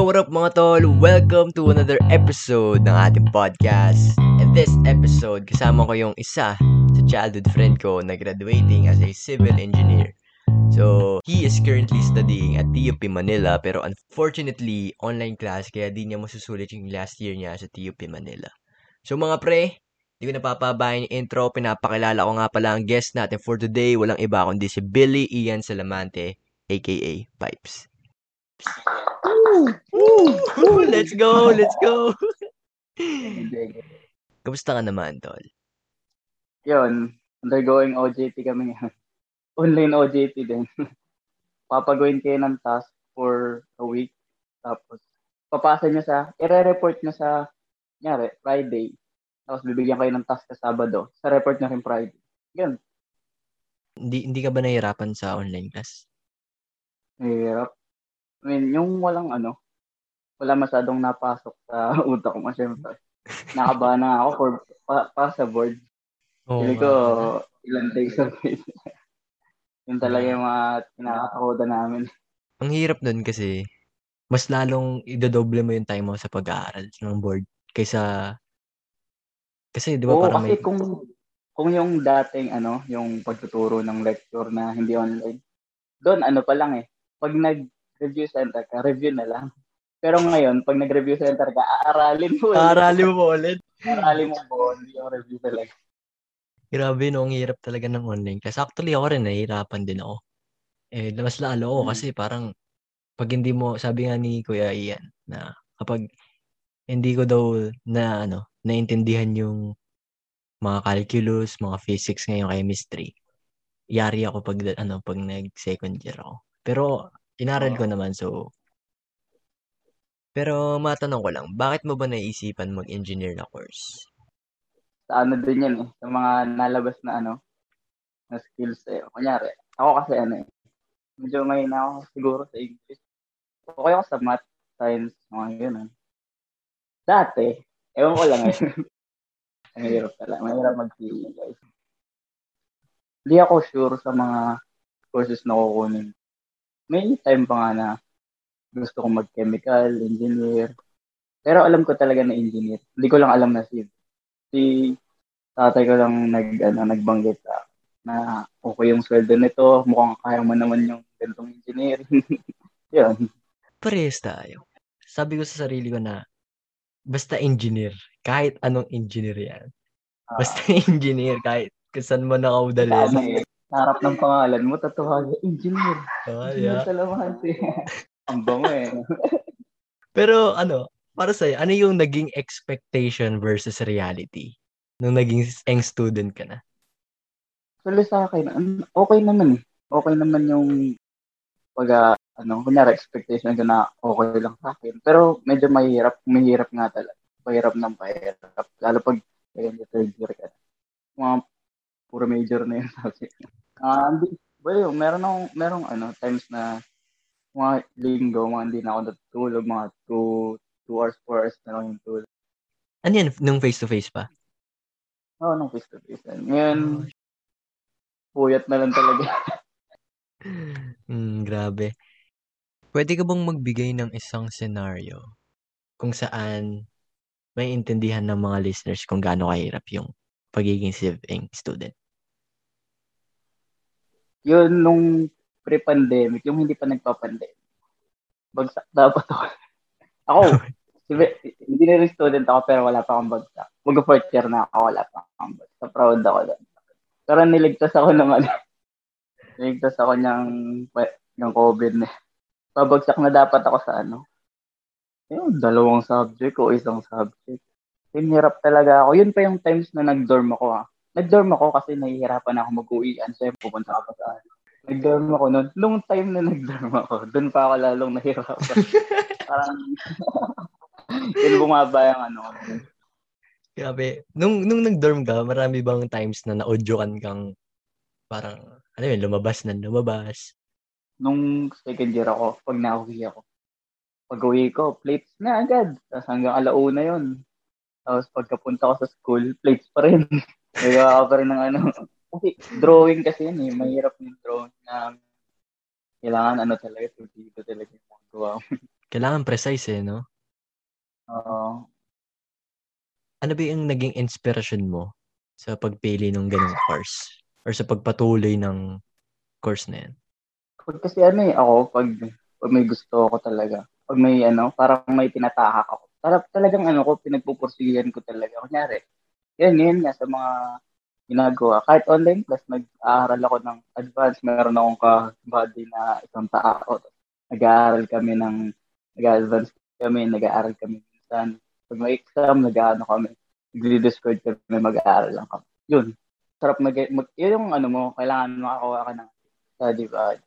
What up mga tol? Welcome to another episode ng ating podcast. And this episode, kasama ko yung isa sa childhood friend ko na graduating as a civil engineer. So, he is currently studying at TUP Manila pero unfortunately, online class kaya di niya masusulit yung last year niya sa TUP Manila. So mga pre, di ko napapabayan yung intro, pinapakilala ko nga pala ang guest natin for today. Walang iba kundi si Billy Ian Salamante, aka Pipes. Woo! Let's go! Let's go! Kamusta ka naman, tol? Yun, undergoing OJT kami ngayon. Online OJT din. Papagawin kayo ng task for a week. Tapos, papasa niya sa, i-report niya sa, nyari, Friday. Tapos, bibigyan kayo ng task sa Sabado. Sa report niya rin Friday. Yun. Hindi, hindi ka ba nahihirapan sa online class? Mahirap. I mean, yung walang ano, wala masyadong napasok sa utak ko. Siyempre, nakabahan na ako for pa, pa sa board. Oo Pili ko, ilang days a week. Yun talaga yung mga kinakatakoda namin. Ang hirap nun kasi, mas lalong idodoble mo yung time mo sa pag-aaral ng board kaysa kasi di ba Oo, parang kasi may kung kung yung dating ano, yung pagtuturo ng lecture na hindi online, doon ano pa lang eh. Pag nag-review center ka, review na lang. Pero ngayon, pag nag-review center ka, aaralin mo. Arali mo ulit. Aaralin mo po, hindi yung review talaga. Grabe no, ang hirap talaga ng online class. Actually, ako rin, nahihirapan din ako. Eh, mas lalo ako Mm. kasi parang pag hindi mo, sabi nga ni Kuya Ian, na kapag hindi ko daw na ano, naintindihan yung mga calculus, mga physics ngayong chemistry, yari ako pag ano, pag nag-second year ako. Pero inaral ko naman so pero matanong ko lang, bakit mo ba naisipan mag-engineer na course? Sa ano din yan eh. Sa mga nalabas na ano, na skills eh. Kunyari, ako kasi ano eh. Medyo may na ako siguro sa English. Okay ako sa math, science, mga ganun. Dati, ewan ko lang eh. Mahirap pala. Mahirap mag-feeling guys. Hindi ako sure sa mga courses na kukunin. May time pa nga na gusto kong mag-chemical, engineer. Pero alam ko talaga na engineer. Hindi ko lang alam na civil. Si tatay ko lang nag, ano, nagbanggit sa na okay yung sweldo nito, mukhang kaya mo naman yung ganitong engineer. Yun. Parehas tayo. Sabi ko sa sarili ko na basta engineer, kahit anong engineer yan. Ah, Basta engineer, kahit kung saan mo sa harap ng pangalan mo, tatuwag, engineer. Ah, Engineer yeah. Salamante. Ang bango eh. Pero ano, para sa'yo, ano yung naging expectation versus reality nung naging eng student ka na? Actually sa akin, okay naman eh. Okay naman yung pag, ah, ano, kunyari expectation ko na okay lang sa akin. Pero medyo mahirap, mahirap nga talaga. Pahirap ng pahirap. Lalo pag ayun, third year ka na. Mga puro major na yung subject. Ah, hindi, well, meron akong, merong ano, times na mga linggo, mga hindi na ako natutulog, mga 2 2 hours, 4 hours na lang yung tulog. Ano yan, nung face-to-face pa? Oo, oh, nung face to face. Ngayon, puyat na lang talaga. Hmm, grabe. Pwede ka bang magbigay ng isang scenario kung saan may intindihan ng mga listeners kung gaano kahirap yung pagiging civic student? Yun, nung pre-pandemic, yung hindi pa nagpa-pandemic. Bagsak dapat ako. ako, hindi na rin student ako pero wala pa akong bagsak. Mag-fourth year na ako, wala pa akong bagsak. Proud ako doon. Pero niligtas ako ng ano. niligtas ako ng, ng COVID na. Pabagsak na dapat ako sa ano. Yung dalawang subject o isang subject. Hinirap talaga ako. Yun pa yung times na nag-dorm ako ha. Nag-dorm ako kasi nahihirapan ako mag-uwian. Siyempre, pupunta ako sa ano. Nag-dorm ako noon. Nung time na nag-dorm ako, doon pa ako lalong nahihirapan. Parang, yun bumaba yung ano. Grabe. Nung, nung nag-dorm ka, marami bang times na na-audiokan kang parang, ano yun, lumabas na lumabas? Nung second year ako, pag nauwi ako, pag uwi ko, plates na agad. Tapos hanggang alauna yun. Tapos pagkapunta ko sa school, plates pa rin. Nagawa pa rin ng ano. Kasi drawing kasi yun eh. Mahirap yung drawing na kailangan ano talaga, tulido talaga yung magawa mo. Kailangan precise eh, no? Oo. Ano ba yung naging inspirasyon mo sa pagpili ng ganung course? Or sa pagpatuloy ng course na yan? Pag kasi ano eh, ako, pag, pag may gusto ako talaga, pag may ano, parang may tinatahak ako. Para talagang ano ko, pinagpupursigihan ko talaga. Kunyari, yan, yan nga sa mga ginagawa. Kahit online class, nag-aaral ako ng advance. Meron akong ka-body na isang tao. Nag-aaral kami ng, nag-advance kami, nag-aaral kami minsan. Pag may exam, nag-ano kami. Nag-discord kami, mag-aaral lang kami. Yun. Sarap mag, mag yun yung ano mo, kailangan makakuha ka ng study buddy.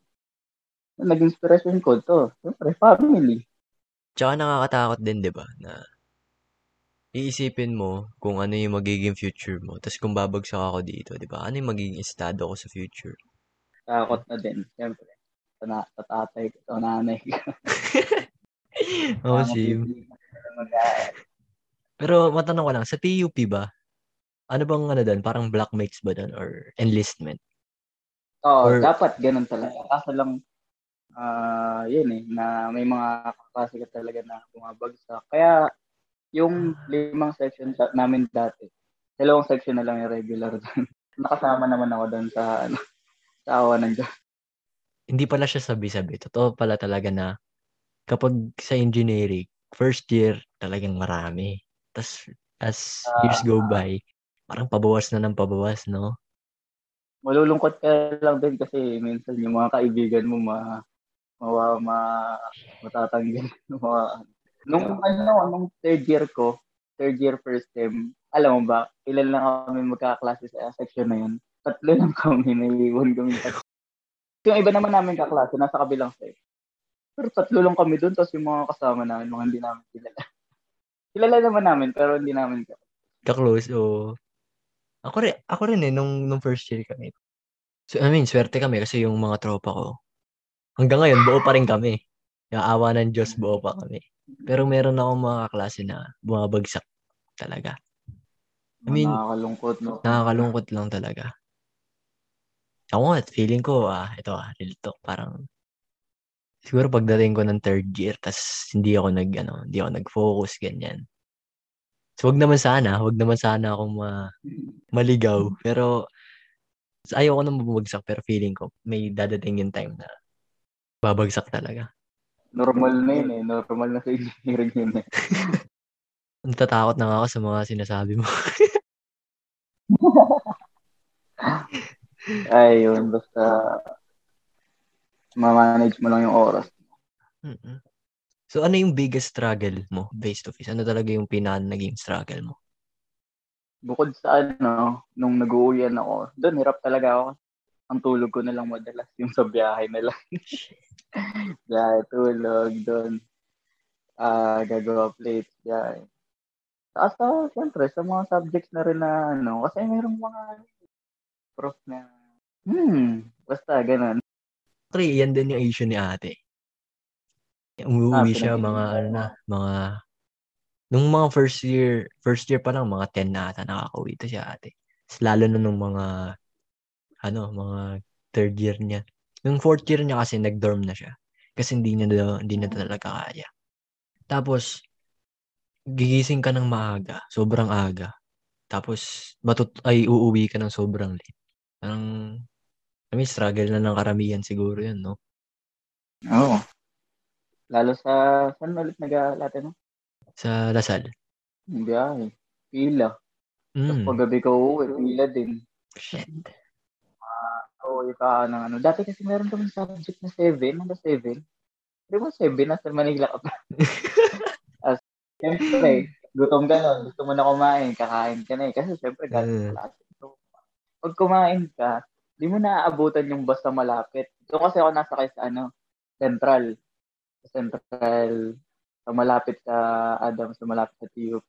Nag-inspiration ko to. Siyempre, family. Tsaka nakakatakot din, di ba? Na iisipin mo kung ano yung magiging future mo. Tapos kung babagsak ako dito, di ba? Ano yung magiging estado ko sa future? Takot na din, siyempre. Sa, na, sa tatay ko, sa nanay ko. Oh, same. Pero matanong ko lang, sa PUP ba? Ano bang ano doon? Parang black mates ba doon? Or enlistment? Oo, or, dapat ganun talaga. Kaso lang, uh, yun eh, na may mga kaklase ka talaga na bumabagsak. Kaya, yung limang section namin dati, dalawang section na lang yung regular doon. Nakasama naman ako doon sa, ano, sa awa ng Diyos. Hindi pala siya sabi-sabi. Totoo pala talaga na kapag sa engineering, first year talagang marami. Tapos, as uh, years go by, parang pabawas na ng pabawas, no? Malulungkot ka lang din kasi minsan yung mga kaibigan mo ma mawa ma matatanggal mga nung ano nung third year ko third year first term alam mo ba ilan lang kami magkaklase sa section na yun? Tatlo lang kami naiiwan kami tatlo. yung iba naman namin kaklase nasa kabilang side. Pero tatlo lang kami doon tapos yung mga kasama namin mga hindi namin kilala. Kilala naman namin pero hindi namin ka ka-close o ako rin ako rin eh nung nung first year kami. So I mean swerte kami kasi yung mga tropa ko. Hanggang ngayon, buo pa rin kami. Yung ng Diyos, buo pa kami. Pero meron akong mga klase na bumabagsak talaga. I mean, nakakalungkot, no? Nakakalungkot lang talaga. Ako nga, feeling ko, ah, ito ah, real talk, parang, siguro pagdating ko ng third year, tas hindi ako nag, ano, hindi ako nag-focus, ganyan. So, wag naman sana, wag naman sana akong ma, maligaw. Pero, ayaw ko nang bumagsak, pero feeling ko, may dadating yung time na babagsak talaga. Normal na yun eh. Normal na sa engineering yun eh. Natatakot na nga ako sa mga sinasabi mo. Ayun, basta ma-manage mo lang yung oras. Mm-mm. So, ano yung biggest struggle mo face to face? Ano talaga yung pinaka naging struggle mo? Bukod sa ano, nung nag-uuwian ako, doon hirap talaga ako. Ang tulog ko na lang madalas yung sa biyahe na lang. biyahe, tulog doon. Uh, gagawa plates, biyahe. Tapos, uh, siyempre, sa mga subjects na rin na, ano, kasi mayroong mga prof na, hmm, basta, ganun. Pre, yan din yung issue ni ate. Umuwi ah, siya mga, ano na, mga, nung mga first year, first year pa lang, mga 10 na ata nakakauwi to siya ate. Lalo na nung mga, ano, mga third year niya. Yung fourth year niya kasi nag-dorm na siya. Kasi hindi niya hindi na talaga kaya. Tapos gigising ka ng maaga, sobrang aga. Tapos matut ay uuwi ka ng sobrang late. Ang I mean, struggle na ng karamihan siguro 'yun, no? Oo. Lalo sa saan ulit nag-alate no? Sa Lasal. Hindi ay. Pila. Mm. Tapos paggabi ka uuwi, pila din. Shit. Oo, yung ka ng ano. Dati kasi meron kami subject na 7, hanggang 7. Di ba 7, nasa Manila ka pa. As, siyempre, gutom ka nun, gusto mo na kumain, kakain ka na eh. Kasi siyempre, galing uh. klase. So, pag kumain ka, di mo naaabutan yung basta malapit. So, kasi ako nasa kay sa ano, Central. Central, sa malapit sa Adams, sa malapit sa TUP.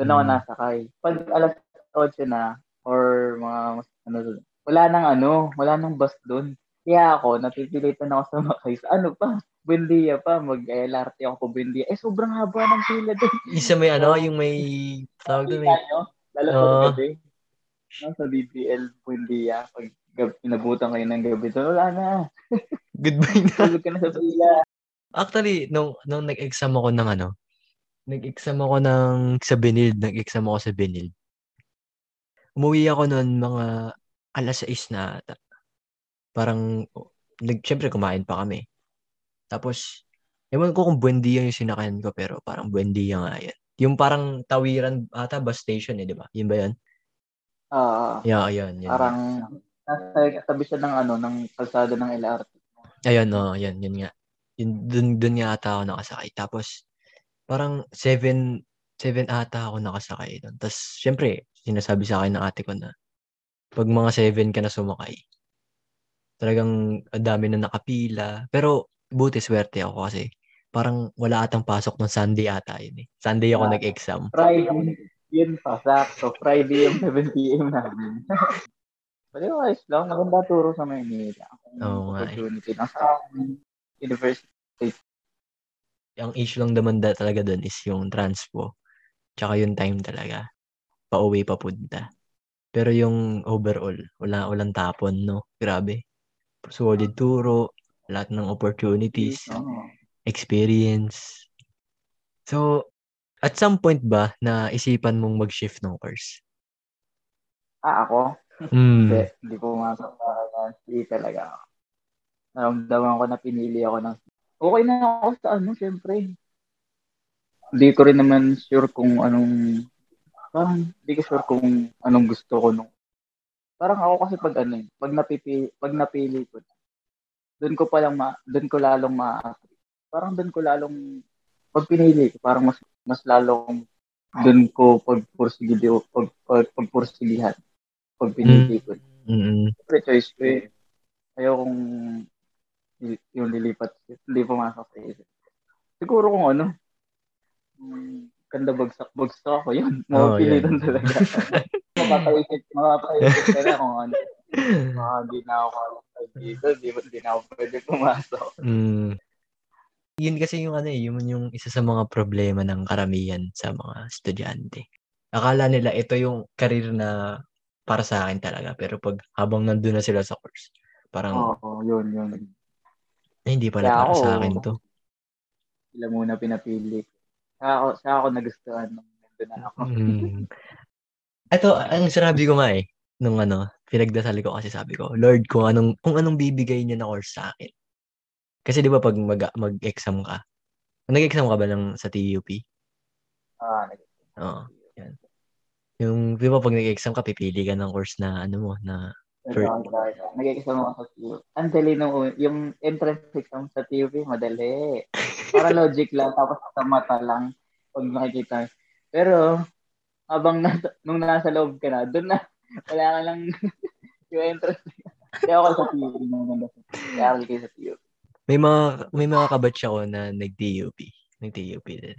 Doon ako hmm. nasakay. Pag alas 8 na, or mga, ano, wala nang ano, wala nang bus doon. Kaya ako, napipilitan ako sa makay. Ano pa? Buendia pa, mag-LRT ako po Buendia. Eh, sobrang haba ng pila doon. Isa may ano, yung may tawag doon. May... Lalo uh, pag gabi. No, sa BPL Buendia, pag gabi, inabutan kayo ng gabi doon, wala na. Goodbye na. Tulog ka na sa pila. Actually, nung, nung nag-exam ako ng ano, nag-exam ako ng sa Benild, nag-exam ako sa Benild. Umuwi ako noon mga alas 6 na ata. Parang, nag, syempre kumain pa kami. Tapos, ewan ko kung Buendia yung sinakayan ko, pero parang Buendia nga yan. Yung parang tawiran ata bus station eh, di ba? Yun ba yan? Ah, Yeah, yun. yun parang nasa tabi siya ng ano, ng kalsada ng LRT. Ayun, oh, yan, yun nga. Yun, dun, dun nga ata ako nakasakay. Tapos, parang seven, seven ata ako nakasakay doon. Tapos, syempre, sinasabi sa akin ng ate ko na, pag mga seven ka na sumakay, talagang ang dami na nakapila. Pero, buti swerte ako kasi, parang wala atang pasok ng Sunday ata yun eh. Sunday ako Ah. nag-exam. Friday, yun pa, sakto. Friday yung 7 p.m. namin. Pero ayos lang, maganda turo sa Maynila. Oo nga eh. opportunity. Nasa university. Ang issue lang naman da, talaga doon is yung transpo. Tsaka yung time talaga. Pauwi papunta. Pero yung overall, wala walang tapon, no? Grabe. Solid turo, lahat ng opportunities, experience. So, at some point ba na isipan mong mag-shift ng course? Ah, ako? Mm. Hindi, hindi ko pumasok sa hindi talaga. Naramdaman ko na pinili ako ng Okay na ako sa ano, syempre. Hindi ko rin naman sure kung anong parang hindi ko sure kung anong gusto ko nung parang ako kasi pag ano, eh, pag napipili, pag napili ko na, doon ko pa lang ma, doon ko lalong ma parang doon ko lalong pag pinili ko, parang mas mas lalong doon ko pagpursige pag, pag, pagpursigihan pag pinili ko. Mm. Siyempre, choice ko eh. Ayaw kong yung lilipat, hindi pumasok sa isip. Siguro kung ano, um, ganda bagsak-bagsak ako, yun. Mapapilitan yan. talaga. Mapapaisip, mapapaisip ka na kung ano. Mga di na ako dito, di, di na ako pwede pumasok. Mm. Yun kasi yung ano eh, yun yung isa sa mga problema ng karamihan sa mga estudyante. Akala nila ito yung career na para sa akin talaga. Pero pag habang nandun na sila sa course, parang Oo, yun, yun. "Ay, hindi pala Kaya para sa ako- akin to. Sila muna pinapili. Saka ako, saka ako nagustuhan nung nandun na ako. Mm. Ito, ang sinabi ko nga eh, nung ano, pinagdasal ko kasi sabi ko, Lord, kung anong, kung anong bibigay niyo na course sa akin. Kasi di ba pag mag, mag-exam ka, nag-exam ka ba ng sa TUP? Ah, nag- Oo, yan. Yung, di ba pag nag-exam ka, pipili ka ng course na ano mo, na For- Nagkikisama ako sa TUP. Ang dali nung yung entrance exam sa TUP, madali. Para logic lang, tapos sa mata lang pag nakikita. Pero, habang nasa, nung nasa loob ka na, doon na, wala ka lang yung entrance. Kaya ako sa TUP nung nandun. Kaya ako sa TUP. may mga, may mga kabatch ako na nag-TUP. Nag-TUP din.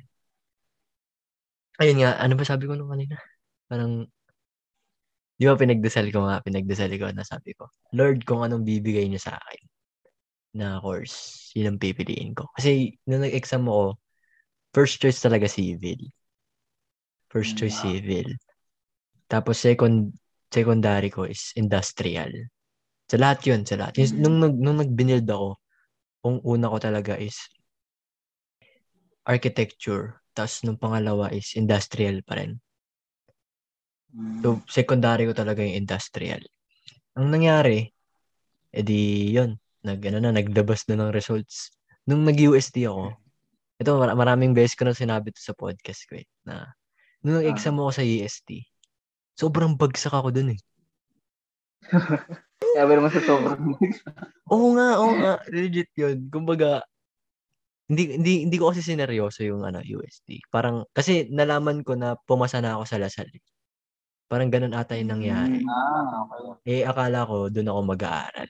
Ayun nga, ano ba sabi ko nung kanina? Parang, di ba pinagdasal ko nga, pinagdasal ko na sabi ko, Lord, kung anong bibigay niyo sa akin na course, yun ang pipiliin ko. Kasi, nung nag-exam ako, first choice talaga civil. First choice Mm. civil. Tapos second, secondary ko is industrial. Sa lahat yun, sa lahat. Yung, Mm. nung, nag, nung nag-binild ako, ang una ko talaga is architecture. Tapos nung pangalawa is industrial pa rin. So, secondary ko talaga yung industrial. Ang nangyari, edi yun, nag, ano na, naglabas na ng results. Nung nag-USD ako, ito, mar- maraming beses ko na sinabi to sa podcast ko eh, na nung nag-exam ako sa UST, sobrang bagsak ako dun eh. Ba naman sa sobrang Oo nga, oo nga, legit yun. Kumbaga, hindi, hindi, hindi ko kasi sineryoso yung ano, USD. Parang, kasi nalaman ko na pumasa na ako sa Lasal. Parang ganun ata yung nangyari. Ah, okay. Eh, akala ko doon ako mag-aaral.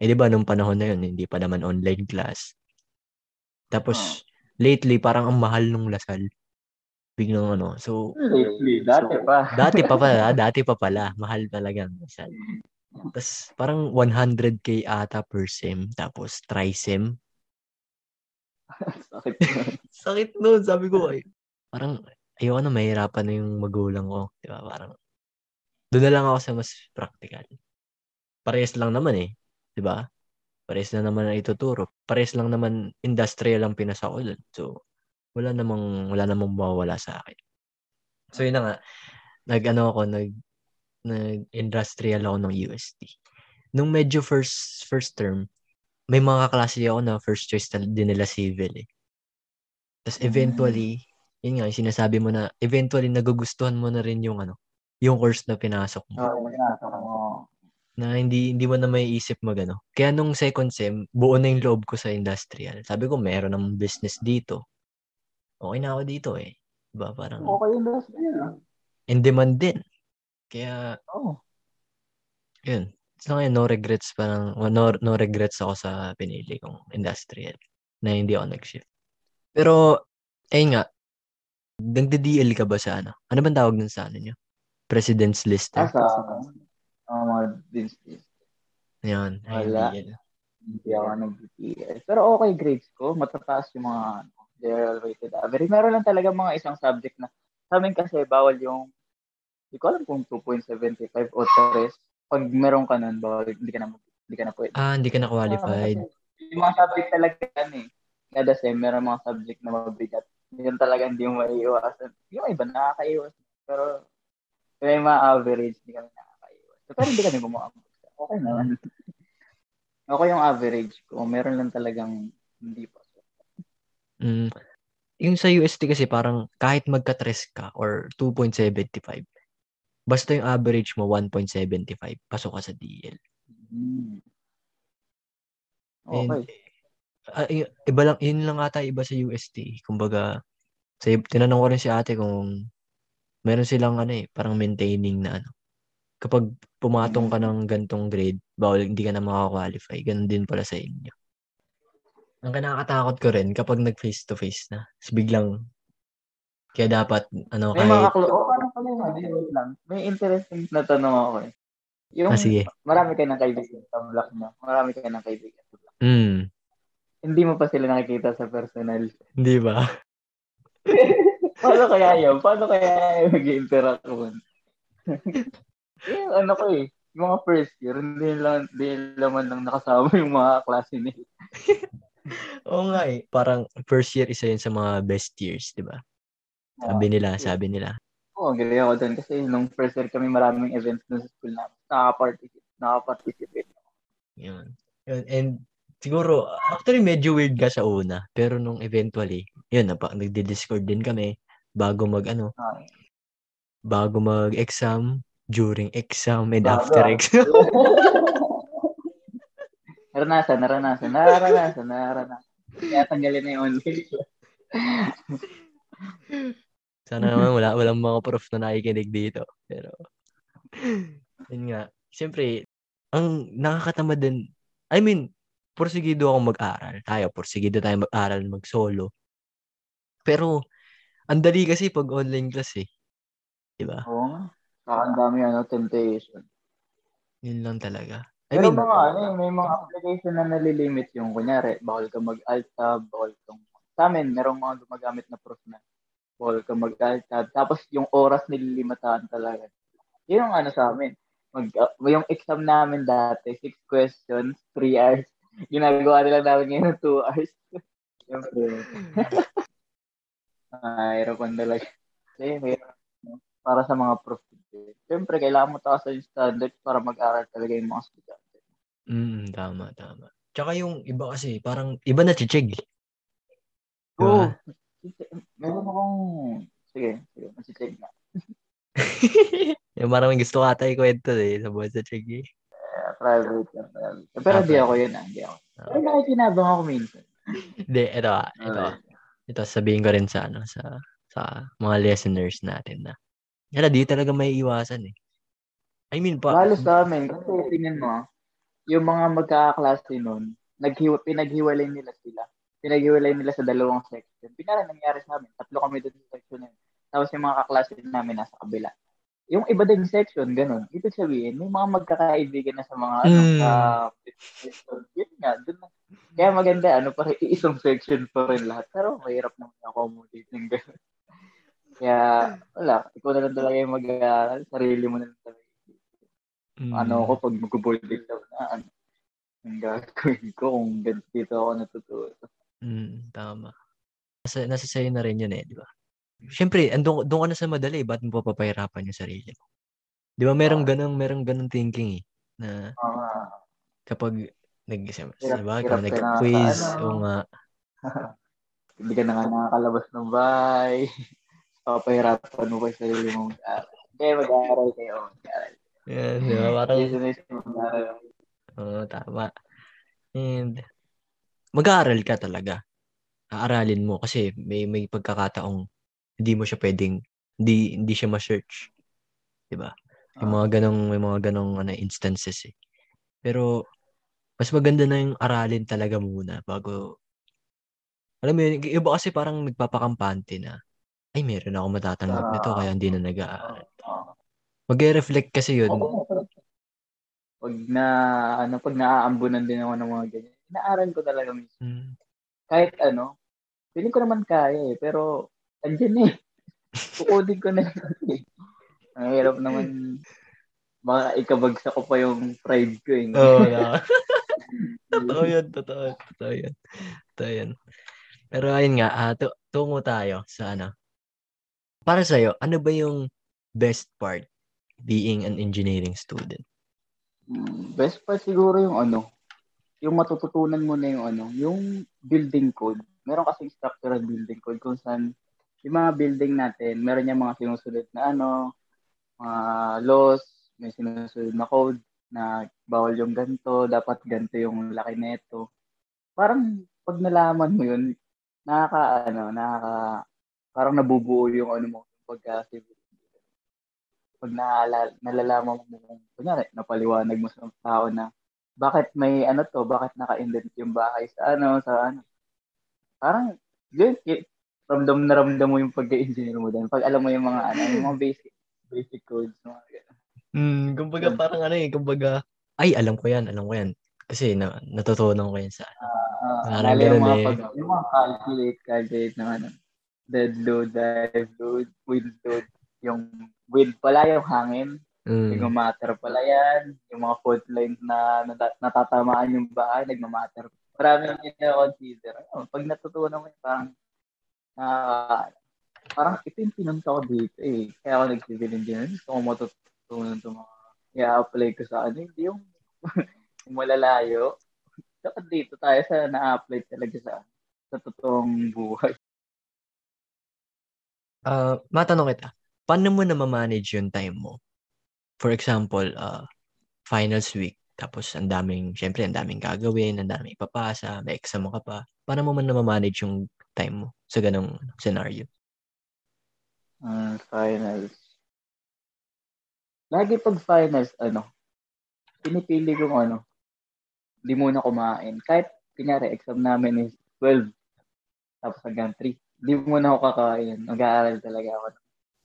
Eh, di ba, nung panahon na yun, hindi pa naman online class. Tapos, lately, parang ang mahal nung Lasal. Biglang ano. So, Lately, dati pa. dati pa pala, dati pa pala. Mahal talaga ang Lasal. Tapos, parang 100k ata per sem. Tapos, tri-sem. Sakit. Sakit nun. Sabi ko, ay, parang, ayoko na, mahirapan na yung magulang ko. Di ba? Parang, doon na lang ako sa mas practical. Parehas lang naman eh. Di ba? Pares na naman ang ituturo. Pares lang naman industrial ang pinasa ko dun. So, wala namang, wala namang mawawala sa akin. So, yun na nga. Nag-ano ako, nag, nag-industrial ako ng UST. Nung medyo first first term, may mga kaklase ako na first choice din nila civil eh. Tapos eventually, yun nga, yung sinasabi mo na, eventually nagugustuhan mo na rin yung ano, yung course na pinasok mo. Oo, pinasok mo. Na hindi hindi mo na may isip magano. Kaya nung second sem, buo na yung loob ko sa industrial. Sabi ko, meron ng business dito. Okay na ako dito eh. Diba? Parang, Okay yung industrial. ah. in demand din. Kaya, Oo. yun. So ngayon, no regrets parang, no, no regrets ako sa pinili kong industrial na hindi ako nag-shift. Pero, ayun nga, nagde-DL ka ba sa ano? Ano bang tawag nun sa ano nyo? President's list. Ah, sa oh, mga business. Yan. ay, Wala. Hindi ako nag-BTS. Pero okay grades ko. Matataas yung mga ano, general rated average. Meron lang talaga mga isang subject na sa amin kasi bawal yung hindi ko alam kung 2.75 o 3. Pag meron ka nun, bawal, hindi ka na, hindi ka na pwede. Ah, hindi ka na qualified. Kasi Yung mga subject talaga yan eh. Kada sem, meron mga subject na mabigat. Yun talaga hindi mo maiiwasan. Yung iba nakakaiwas. Pero may mga average, hindi kami nakakaiwas. Pero hindi kami bumabag. Okay naman. okay yung average ko. Meron lang talagang hindi pa. Mm. Yung sa UST kasi parang kahit magka-tres ka or 2.75, basta yung average mo 1.75, pasok ka sa DL. And, Okay. ah, y- iba lang, yun lang ata iba sa UST. Kumbaga, sa, tinanong ko rin si ate kung meron silang ano eh, parang maintaining na ano. Kapag pumatong ka ng gantong grade, bawal hindi ka na makakwalify. Ganun din pala sa inyo. Ang kinakatakot ko rin kapag nag face to face na. Biglang kaya dapat ano May mga kahit klo... Oh, parang pala yung ano, wait lang. May interesting na tanong ako eh. Yung Ah, sige. marami ka ng kaibigan sa block mo. Marami ka ng kaibigan sa block. mm, Hindi mo pa sila nakikita sa personal. di ba? Paano kaya yun? Paano kaya mag-interact mo? yung ano ko eh, yung mga first year, hindi lang, hindi naman lang nakasama yung mga klase nila. Oo nga eh. Parang first year isa yun sa mga best years, di ba? Sabi nila, sabi nila. Oo, oh, galing ako doon kasi nung first year kami maraming events dun sa school namin. Nakaka-participate. Nakaka-participate. Yun. Yun. And siguro, actually medyo weird ka sa una. Pero nung eventually, yun, napa, nagdi-discord din kami bago mag, ano, Ah, bago mag-exam, during exam, and Bago. after exam. naranasan, naranasan, naranasan, naranasan. Kaya tanggalin na yung online. Sana naman wala, walang mga prof na nakikinig dito. Pero, yun nga. Siyempre, ang nakakatamad din, I mean, porsigido ako mag-aral. Tayo, porsigido tayo mag-aral, mag-solo. Pero, ang dali kasi pag online class eh. Di ba? Oo nga. Saka ang dami ano, temptation. Yun lang talaga. I Pero mean, mga ano, eh, may mga application na nalilimit yung kunyari, bawal ka mag-alt tab, bawal kang sa amin, merong mga gumagamit na prof na bawal ka mag-alt tab. Tapos yung oras nililimitahan talaga. Yun ang ano sa amin. Mag, uh, yung exam namin dati, six questions, three hours. Ginagawa nila namin ngayon two hours. Siyempre. ah, hirapan talaga. Kasi mahirap, no? para sa mga prof. Siyempre, kailangan mo taas yung standard para mag-aral talaga yung mga estudyante. mm, tama, tama. Tsaka yung iba kasi, parang iba na chichig. Di Oo. ba? Meron akong... Sige, sige. Masicheck na. yung parang may gusto ka tayo kwento eh, sa buwan sa chig eh. Uh, private yan. Private. Pero Ah, hindi ako yun. ah, Hindi ako. Ah. Pero nakikinabang ako minsan. Hindi, ito ah, ito. Ah. Ito, sabihin ko rin sa, ano, sa, sa mga listeners natin na, yala, di talaga may iwasan eh. I mean, pa, Lalo sa amin. Kasi tingnan mo, yung mga magkakaklase nun, naghiwa, pinaghiwalay nila sila. Pinaghiwalay nila sa dalawang section. Pinara nangyari sa amin. Tatlo kami doon sa section na yun. Tapos yung mga kaklase namin nasa kabila. Yung iba din section, ganun. Ibig sabihin, may mga magkakaibigan na sa mga ano, Mm. sa section. Yun nga, na. Kaya maganda, ano, para isang section pa rin lahat. Pero mahirap naman accommodate ng ganun. Kaya, wala. Ikaw na lang talaga yung mag-aaral. Sarili mo na lang talaga. mm, Ano ako, pag mag-board exam na, ano, yung gagawin ko kung dito ako natututo. Mm, tama. Nasa, nasa sa'yo na rin yun eh, di ba? Siyempre, andun, doon ka na sa madali, ba't mo papapahirapan yung sarili mo? Di ba merong Oo. ganong, merong ganong thinking eh, na nga. kapag nag, sa bagay, ka nag-quiz, na, ano. o nga, Hindi ka na nga nakakalabas ng bahay. Papahirapan mo pa yung sarili mo mag-aaral. Hindi, mag-aaral kayo. Mag-aaral. yan, di ba? Parang, oo, tama. And, mag-aaral ka talaga. Aaralin mo kasi may may pagkakataong hindi mo siya pwedeng hindi hindi siya ma-search. 'Di ba? Yung mga ganong may mga ganong ano instances eh. Pero mas maganda na yung aralin talaga muna bago alam mo yun, iba kasi parang nagpapakampante na ay meron ako matatanggap nito kaya hindi na nag-aaral. Oo. Mag-reflect kasi yun. Oo. Pag na, ano, pag naaambunan din ako ng mga ganyan, inaaral ko talaga mismo. Mm. Kahit ano, feeling ko naman kaya eh, pero andyan eh. Kukunin ko na lang eh. Ang hirap naman, baka ikabagsak ko pa yung pride ko eh. Oo, na. totoo yun, totoo, totoo yun. Totoo yun. Pero ayun nga, ah, tu- tungo tayo sa ano. Para sa'yo, ano ba yung best part being an engineering student? Mm, Best part siguro yung ano, yung matututunan mo na yung ano, yung building code. Meron kasi structural building code kung saan yung mga building natin, meron yung mga sinusunod na ano, mga laws, may sinusunod na code na bawal yung ganito, dapat ganito yung laki nito. Parang pag nalaman mo yun, nakaka ano, nakaka parang nabubuo yung ano mo pagka. Pag naalala, nalalaman mo kunyari, napaliwanag mo sa tao na bakit may ano to, bakit naka-indent yung bahay sa ano, sa ano. Parang, yun, ramdam na ramdam mo yung pagka-engineer mo din. Pag alam mo yung mga ano, yung mga basic basic codes, mga Hmm, kumbaga parang ano eh, kumbaga, ay, alam ko yan, alam ko yan. Kasi na, natutunan ko yan sa Parang lalo yung ganun mga, eh. pag, yung mga calculate, calculate ng ano, dead load, dive load, wind load, yung wind pala, yung hangin, Mm. nagmamatter pala yan, yung mga fault lines na nat- natatamaan yung bahay, nagmamatter. Marami yung ina-consider. Ayun, pag natutunan mo yun, parang, ah, parang ito yung pinunta ko dito eh. Kaya ako nag-civil engineer. Gusto ko matutunan itong mga i-apply ko sa ano. Hindi yung, yung malalayo. Dapat dito tayo sa na-apply talaga sa sa totoong buhay. Ah, matanong kita, paano mo na manage yung time mo? For example, uh, finals week, tapos ang daming, syempre, ang daming gagawin, ang daming ipapasa, may exam ka pa. Paano mo man na manage yung time mo sa ganong scenario? Ah, finals. Lagi pag finals, ano, pinipili kong ano, hindi muna kumain. Kahit, kunyari, exam namin is 12, tapos hanggang 3. Hindi muna ako kakain. Mag-aaral talaga ako.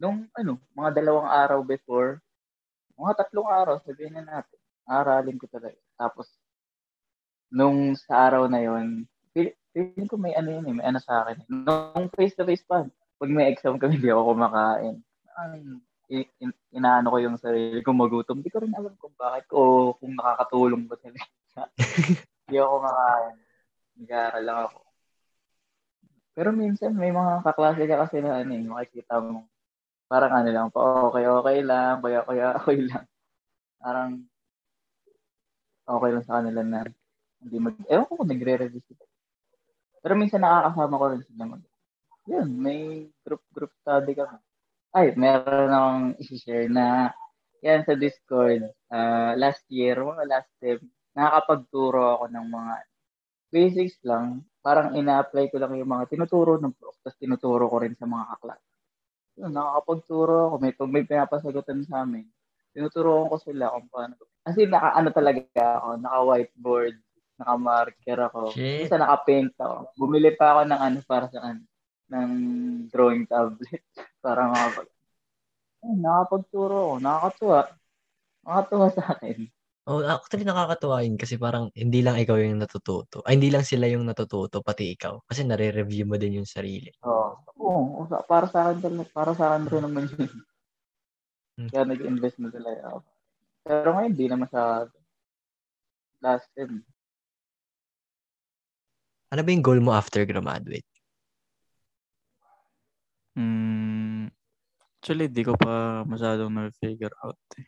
Nung, ano, mga dalawang araw before, mga tatlong araw, sabihin na natin, aralin ko talaga. Tapos, nung sa araw na yon feel- feeling ko may ano yun eh, may ano sa akin. Nung face-to-face pa, pag may exam kami, hindi ako kumakain. Ang i- in- inaano ko yung sarili ko magutom. Hindi ko rin alam kung bakit o kung nakakatulong ba talaga. Hindi ako kumakain. Nag-aaral lang ako. Pero minsan may mga kaklase ka kasi na ano eh, makikita mo parang ano lang, pa okay, okay lang, kaya, kaya okay lang. Parang okay lang sa kanila na hindi mag... Ewan ko kung nagre-review sila. Pero minsan nakakasama ko rin sila mag... Yun, may group-group study kami. Ay, meron akong isi-share na yan sa Discord. ah, last year, mga last sem, nakakapagturo ako ng mga basics lang. Parang ina-apply ko lang yung mga tinuturo ng prof. Tapos tinuturo ko rin sa mga kaklas. Yun, nakakapagturo ako. May, may pinapasagutan sa amin, tinuturuan ko sila kung paano. Kasi naka, ano talaga ako, naka-whiteboard, naka-marker ako. Shit. Minsan naka-paint ako. Bumili pa ako ng ano para sa ano, ng drawing tablet. para makapag... Ay, nakapagturo ako. Nakakatuwa. Nakakatuwa sa akin. Oh, actually nakakatuwa yun kasi parang hindi lang ikaw yung natututo. Ay, hindi lang sila yung natututo, pati ikaw. Kasi nare-review mo din yung sarili. Oo. Oo, sa- para sa akin talaga, para sa akin rin naman yun. Hmm. Kaya nag-invest na talaga ako. Pero ngayon, di na masyado. Last time. Ano ba yung goal mo after graduate? Hmm, actually, di ko pa masyadong na-figure out. Eh.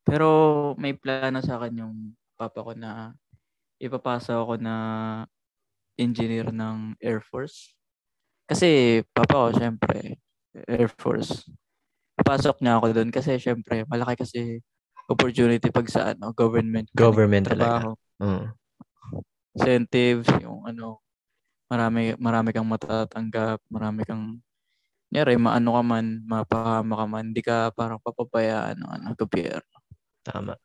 Pero may plano sa akin yung papa ko na ipapasa ako na engineer ng Air Force. Kasi papa ko, syempre, Air Force. Pasok niya ako doon kasi syempre, malaki kasi opportunity pag sa ano, government. Government trabaho. talaga. Mm. Incentives, yung ano, marami marami kang matatanggap, marami kang Nyari, maano ka man, mapahama ka man, hindi ka parang papabayaan ng ano, gobyerno. Tama.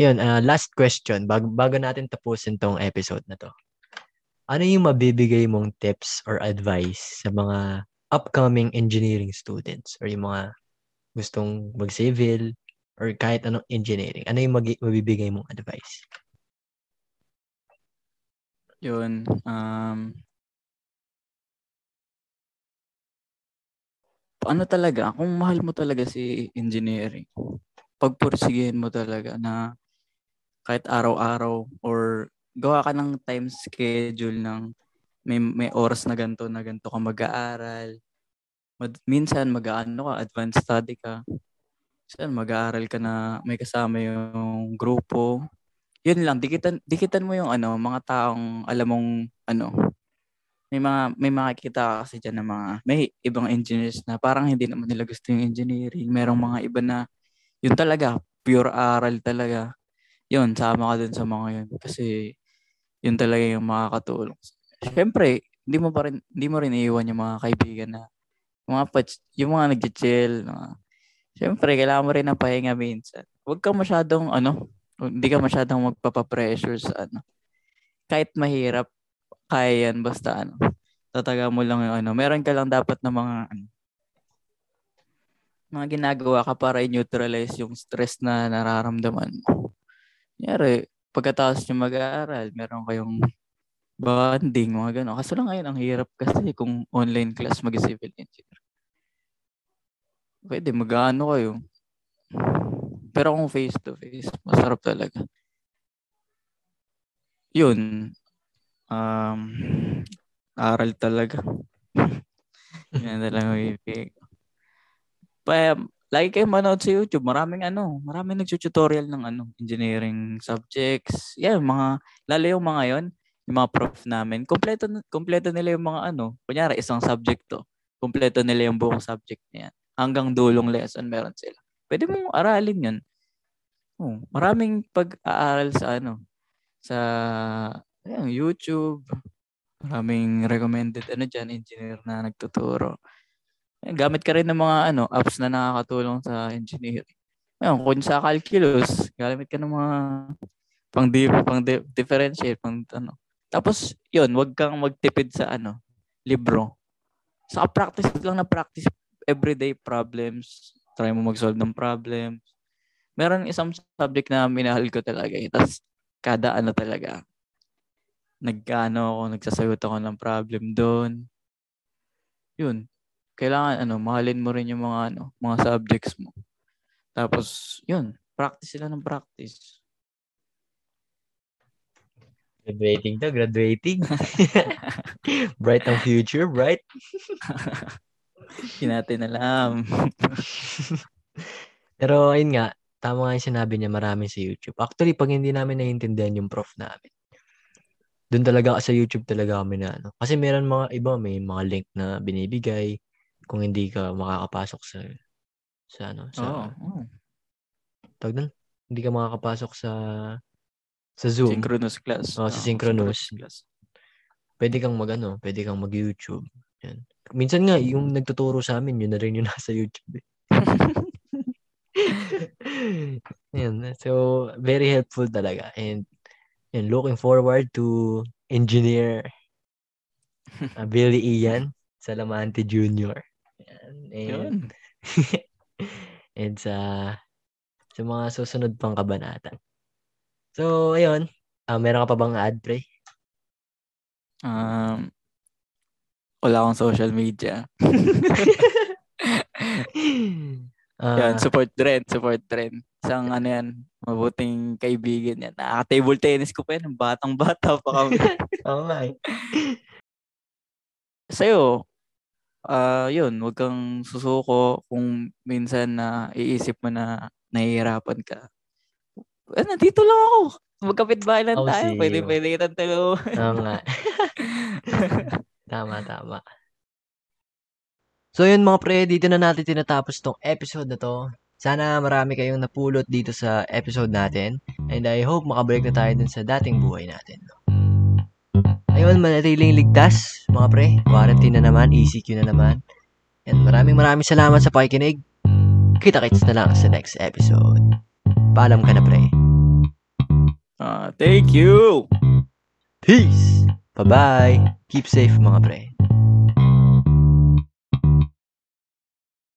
Yun, uh, last question, bago, bago natin tapusin tong episode na to. Ano yung mabibigay mong tips or advice sa mga upcoming engineering students or yung mga gustong mag-civil or kahit anong engineering? Ano yung mag- mabibigay mong advice? Yun, um, ano talaga, kung mahal mo talaga si engineering, pagpursigihin mo talaga na kahit araw-araw or gawa ka ng time schedule ng may, may oras na ganito na ganito ka mag-aaral. Mad, minsan mag-aano ka, advanced study ka. Minsan mag-aaral ka na may kasama yung grupo. Yun lang, dikitan, dikitan mo yung ano, mga taong alam mong ano, may mga may makikita kasi diyan na mga may ibang engineers na parang hindi naman nila gusto yung engineering. Merong mga iba na yun talaga pure aral talaga. Yun, sama ka dun sa mga yun kasi yun talaga yung makakatulong. Siyempre, hindi mo pa rin hindi mo rin iiwan yung mga kaibigan na mga pats, yung mga nagche-chill, mga, Siyempre, kailangan mo rin ng pahinga minsan. Huwag kang masyadong ano, hindi ka masyadong magpapa-pressure sa ano. Kahit mahirap, kaya yan basta ano. Tataga mo lang yung ano. Meron ka lang dapat na mga ano, mga ginagawa ka para i-neutralize yung stress na nararamdaman mo. Yari, pagkatapos nyo mag-aaral, meron kayong bonding, mga gano'n. Kaso lang ngayon, ang hirap kasi kung online class mag-civil engineer. Pwede, mag-ano kayo. Pero kung face-to-face, masarap talaga. Yun, Um, aral talaga. Yan talaga ibig. Pa, lagi kayo manood sa YouTube. Maraming ano, maraming nagtututorial ng ano, engineering subjects. Yan, mga, lalo yung mga yon yung mga prof namin. Kompleto, kompleto nila yung mga ano, kunyari isang subject to. Kompleto nila yung buong subject niyan. Hanggang dulong lesson meron sila. Pwede mong aralin yun. Oh, maraming pag-aaral sa ano, sa Ayan, YouTube. Maraming recommended ano dyan, engineer na nagtuturo. Ayan, gamit ka rin ng mga ano, apps na nakakatulong sa engineering. Ayan, kung sa calculus, gamit ka ng mga pang di, pang di, differentiate, pang ano. Tapos, yun, wag kang magtipid sa ano, libro. Sa practice lang na practice everyday problems. Try mo mag-solve ng problems. Meron isang subject na minahal ko talaga. Eh. Tapos, kada ano talaga, nagkano ako, nagsasagot ako ng problem doon. Yun. Kailangan ano, mahalin mo rin yung mga ano, mga subjects mo. Tapos, yun, practice sila ng practice. Graduating to, graduating. bright ang future, bright. Hindi natin alam. Pero ayun nga, tama nga yung sinabi niya marami sa YouTube. Actually, pag hindi namin naiintindihan yung prof namin, doon talaga sa YouTube talaga kami na ano. Kasi meron mga iba, may mga link na binibigay kung hindi ka makakapasok sa sa ano, sa oh, oh. Tawag doon? Hindi ka makakapasok sa sa Zoom. Synchronous class. Oh, sa oh, synchronous. class. Pwede kang mag ano, pwede kang mag YouTube. Yan. Minsan nga yung nagtuturo sa amin, yun na rin yung nasa YouTube. Eh. Yan. So, very helpful talaga. And And looking forward to engineer uh, Billy Ian Salamante Jr. And, and, and sa sa mga susunod pang kabanata. So, ayun. Uh, meron ka pa bang ad, pre? Um, wala akong social media. Ah, Yan, support trend, support trend. Isang ano yan, mabuting kaibigan yan. Nakaka-table tennis ko pa yan. Batang bata pa kami. Oo nga eh. Sa'yo, ah yun, huwag kang susuko kung minsan na iisip mo na nahihirapan ka. Eh, nandito lang ako. Magkapit bahay lang I'll tayo. Pwede, pwede kitang tulungan. Oo nga. tama, tama. So yun mga pre, dito na natin tinatapos tong episode na to. Sana marami kayong napulot dito sa episode natin. And I hope makabalik na tayo dun sa dating buhay natin. No? Ayun, manatiling ligtas, mga pre. Quarantine na naman, ECQ na naman. And maraming maraming salamat sa pakikinig. Kita-kits na lang sa next episode. Paalam ka na, pre. Ah, thank you! Peace! Bye-bye! Keep safe, mga pre.